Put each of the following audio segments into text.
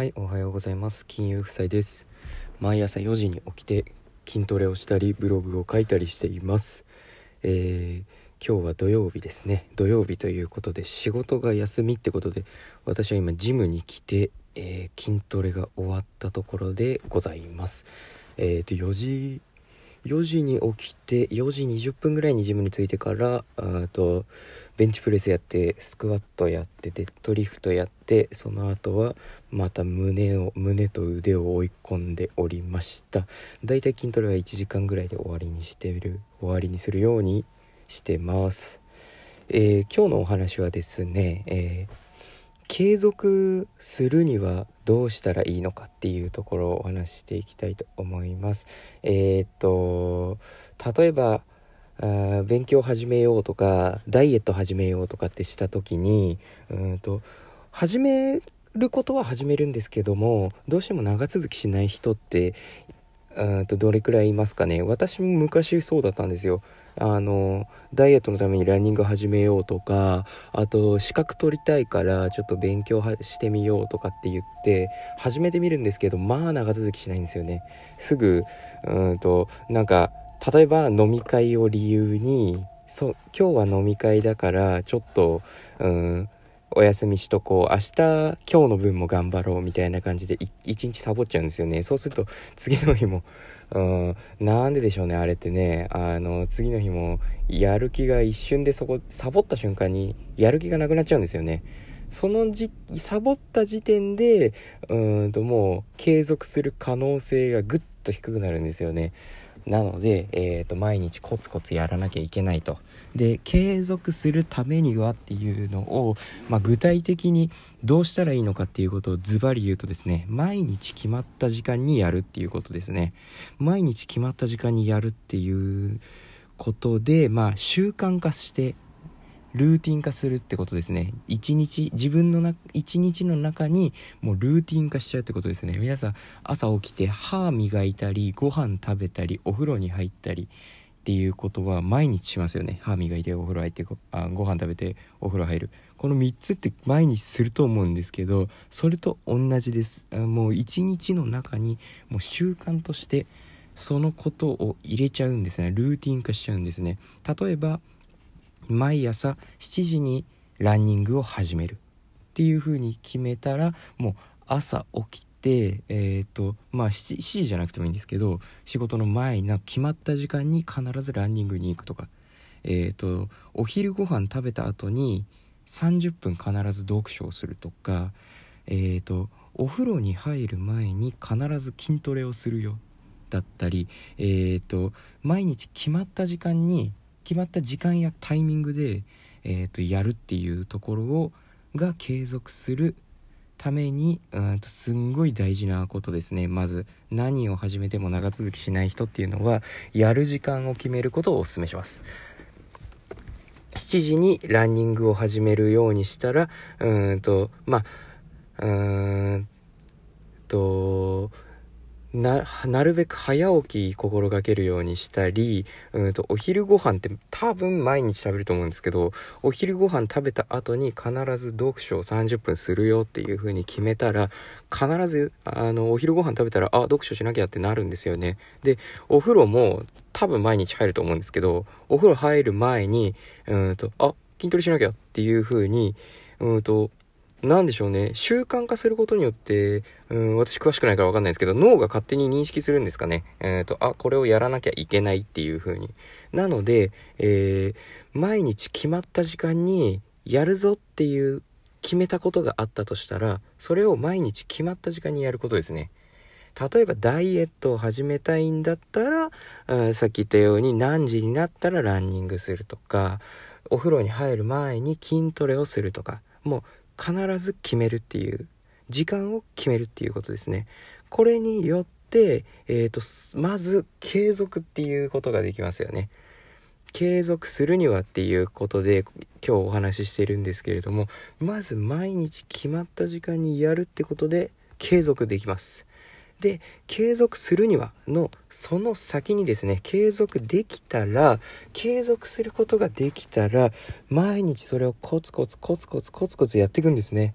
はいおはようございます。金融夫妻です。毎朝4時に起きて筋トレをしたりブログを書いたりしています。えー、今日は土曜日ですね。土曜日ということで仕事が休みってことで私は今ジムに来て、えー、筋トレが終わったところでございます。えーと4時4時に起きて4時20分ぐらいにジムに着いてからあとベンチプレスやってスクワットやってデッドリフトやってその後はまた胸を胸と腕を追い込んでおりました。だいたい筋トレは1時間ぐらいで終わりにしてる終わりにするようにしてます。えー、今日のお話はですね、えー継続するにはどうしたらいいのかっていうところをお話ししていきたいと思います。えー、っと例えばあ勉強始めようとかダイエット始めようとかってした時にうんと始めることは始めるんですけどもどうしても長続きしない人ってうんとどれくらいいますかね。私も昔そうだったんですよ。あのダイエットのためにランニング始めようとかあと資格取りたいからちょっと勉強してみようとかって言って始めてみるんですけどまあ長続きしないんですよね。すぐうんとなんか例えば飲み会を理由にそ今日は飲み会だからちょっとうんお休みしとこう。明日今日の分も頑張ろうみたいな感じで一日サボっちゃうんですよね。そうすると次の日もうんなんででしょうねあれってね。あの次の日もやる気が一瞬でそこサボった瞬間にやる気がなくなっちゃうんですよね。そのじサボった時点でうんともう継続する可能性がぐっと低くなるんですよね。なので、えーと、毎日コツコツやらなきゃいけないと。で継続するためにはっていうのを、まあ、具体的にどうしたらいいのかっていうことをズバリ言うとですね毎日決まった時間にやるっていうことですね。毎日決まった時間にやるっていうことでまあ習慣化してルーティン化するってことですね。一日自分のな一日の中にもうルーティン化しちゃうってことですね。皆さん朝起きて歯磨いたりご飯食べたりお風呂に入ったりっていうことは毎日しますよね。歯磨いてお風呂入ってごあご飯食べてお風呂入る。この3つって毎日すると思うんですけどそれと同じです。もう一日の中にもう習慣としてそのことを入れちゃうんですね。ルーティン化しちゃうんですね。例えば毎朝7時にランニングを始める。っていう風に決めたらもう朝起きてえっ、とまあ 7, 7, 時じゃなくてもいいんですけど仕事の前の決まった時間に必ずランニングに行くとか。えっ、とお昼ご飯食べた後に30分必ず読書をするとか。えっ、とお風呂に入る前に必ず筋トレをするよ。だったりえっ、と毎日決まった時間に決まった時間やタイミングで、えーと、やるっていうところをが継続するためにうんとすんごい大事なことですね。まず何を始めても長続きしない人っていうのはやる時間を決めることをお勧めします。7時にランニングを始めるようにしたらうんとまあうんとなるべく早起き心がけるようにしたりうんとお昼ご飯って多分毎日食べると思うんですけどお昼ご飯食べた後に必ず読書を30分するよっていう風に決めたら必ずあのお昼ご飯食べたらあ読書しなきゃってなるんですよね。でお風呂も多分毎日入ると思うんですけどお風呂入る前にうんとあ筋トレしなきゃっていう風にうんと何でしょうね。習慣化することによって、うん、私詳しくないから分かんないですけど脳が勝手に認識するんですかね。えっ、ー、とあこれをやらなきゃいけないっていう風に。なので、えー、毎日決まった時間にやるぞっていう決めたことがあったとしたらそれを毎日決まった時間にやることですね。例えばダイエットを始めたいんだったら、うん、さっき言ったように何時になったらランニングするとかお風呂に入る前に筋トレをするとか。もう必ず決めるっていう時間を決めるっていうことですね。これによって、えーと、まず継続っていうことができますよね。継続するにはっていうことで今日お話ししてるんですけれどもまず毎日決まった時間にやるってことで継続できます。で継続するにはのその先にですね継続できたら継続することができたら毎日それをコツコツコツコツコツコツやっていくんですね。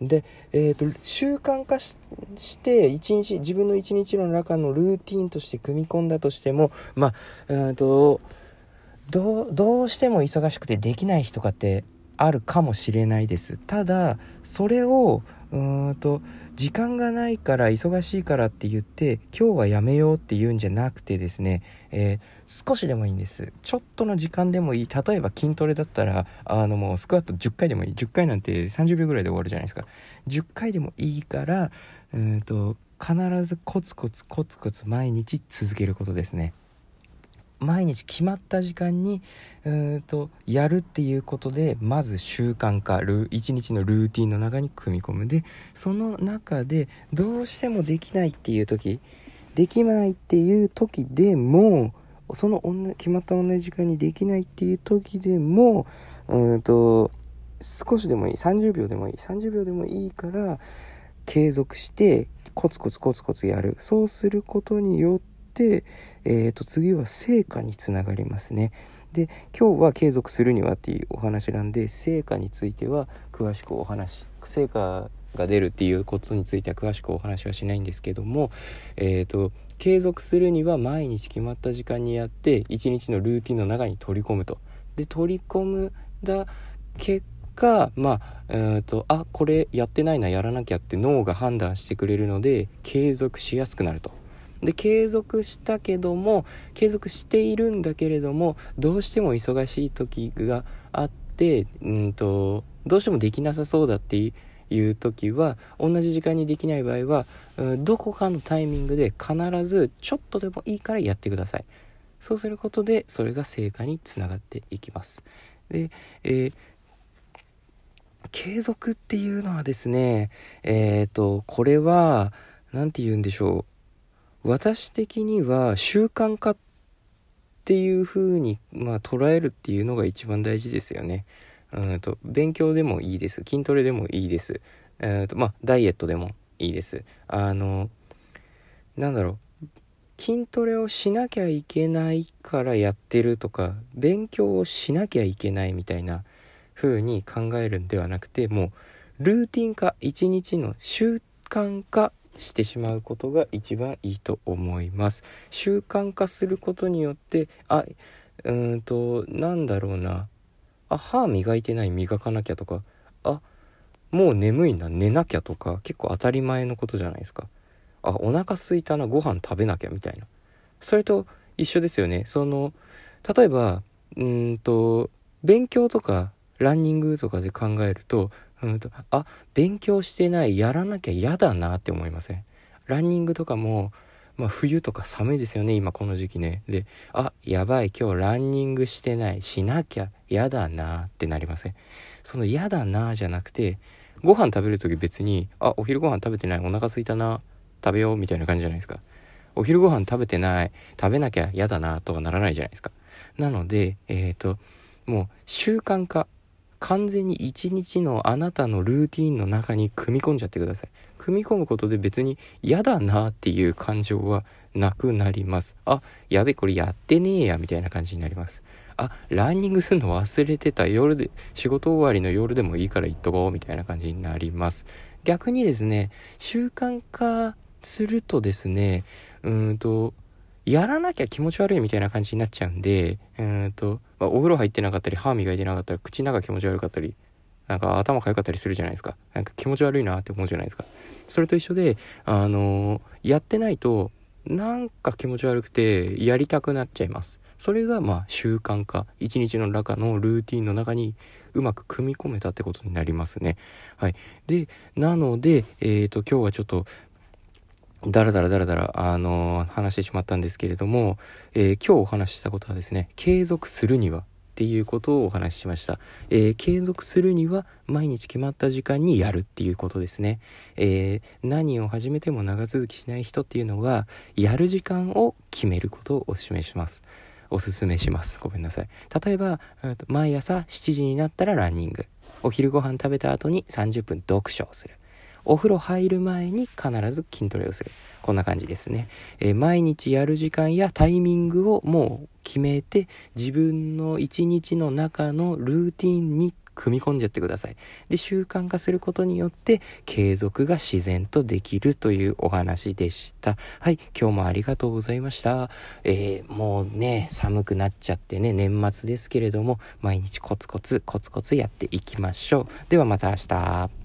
で、えーと、習慣化して一日自分の一日の中のルーティンとして組み込んだとしてもまあうんとどうしても忙しくてできない日とかってあるかもしれないです。ただそれをうんと時間がないから忙しいからって言って今日はやめようって言うんじゃなくてですね、えー、少しでもいいんです。ちょっとの時間でもいい。例えば筋トレだったらあのもうスクワット10回でもいい。10回なんて30秒ぐらいで終わるじゃないですか。10回でもいいからうんと必ずコツコツコツコツ毎日続けることですね。毎日決まった時間にうんとやるっていうことでまず習慣化ル1日のルーティンの中に組み込む。でその中でどうしてもできないっていう時できないっていう時でもその決まった同じ時間にできないっていう時でもうんと少しでもいい30秒でもいい30秒でもいいから継続してコツコツコツコツやる。そうすることによって、えー、と次は成果につながりますね。で今日は継続するにはっていうお話なんで成果については詳しくお話成果が出るっていうことについては詳しくお話はしないんですけども、えーと、継続するには毎日決まった時間にやって一日のルーティンの中に取り込むと。で取り込むだ結果まあえーとあこれやってないなやらなきゃって脳が判断してくれるので継続しやすくなると。で継続したけども継続しているんだけれどもどうしても忙しい時があってうんとどうしてもできなさそうだっていう時は同じ時間にできない場合は、うん、どこかのタイミングで必ずちょっとでもいいからやってください。そうすることでそれが成果につながっていきます。で、えー継続っていうのはですねえっ、ー、とこれは何て言うんでしょう。私的には習慣化っていう風にまあ捉えるっていうのが一番大事ですよね。うんと勉強でもいいです。筋トレでもいいです、えーとまあ、ダイエットでもいいです。あのなんだろう。筋トレをしなきゃいけないからやってるとか勉強をしなきゃいけないみたいな風に考えるんではなくてもうルーティン化一日の習慣化してしまうことが一番いいと思います。習慣化することによってあうんとなんだろうな。あ歯磨いてない磨かなきゃとか。あもう眠いな。寝なきゃとか。結構当たり前のことじゃないですか。あお腹すいたな。ご飯食べなきゃみたいな。それと一緒ですよね。その例えばうんと勉強とかランニングとかで考えるとうんとあ勉強してないやらなきゃ嫌だなって思いません？ランニングとかもまあ、冬とか寒いですよね今この時期ね。であやばい今日ランニングしてないしなきゃ嫌だなってなりません？その嫌だなじゃなくてご飯食べる時別にあお昼ご飯食べてないお腹すいたな食べようみたいな感じじゃないですか。お昼ご飯食べてない食べなきゃ嫌だなとはならないじゃないですか。なのでえっ、ー、ともう習慣化完全に一日のあなたのルーティンの中に組み込んじゃってください。組み込むことで別に嫌だなっていう感情はなくなります。あやべこれやってねえやみたいな感じになります。あランニングするの忘れてた夜で仕事終わりの夜でもいいから行っとこうみたいな感じになります。逆にですね習慣化するとですねうんとやらなきゃ気持ち悪いみたいな感じになっちゃうんで、うんと、お風呂入ってなかったり、歯磨いてなかったり、口の中気持ち悪かったり、なんか頭かゆかったりするじゃないですか。なんか気持ち悪いなって思うじゃないですか。それと一緒で、あのー、やってないと、なんか気持ち悪くて、やりたくなっちゃいます。それが、まあ、習慣化。一日の中のルーティンの中に、うまく組み込めたってことになりますね。はい。で、なので、えっ、ー、と、今日はちょっと、だらだらだらだら、あのー、話してしまったんですけれども、えー、今日お話ししたことはですね、継続するにはっていうことをお話ししました。えー、継続するには毎日決まった時間にやるっていうことですね。え何を始めても長続きしない人っていうのは、やる時間を決めることをお勧めします。おすすめします。ごめんなさい。例えば、毎朝7時になったらランニング。お昼ご飯食べた後に30分読書をする。お風呂入る前に必ず筋トレをする。こんな感じですね。えー、毎日やる時間やタイミングをもう決めて、自分の一日の中のルーティンに組み込んじゃってください。で、習慣化することによって、継続が自然とできるというお話でした。はい、今日もありがとうございました。えー、もうね、寒くなっちゃってね、年末ですけれども、毎日コツコツコツコツやっていきましょう。ではまた明日。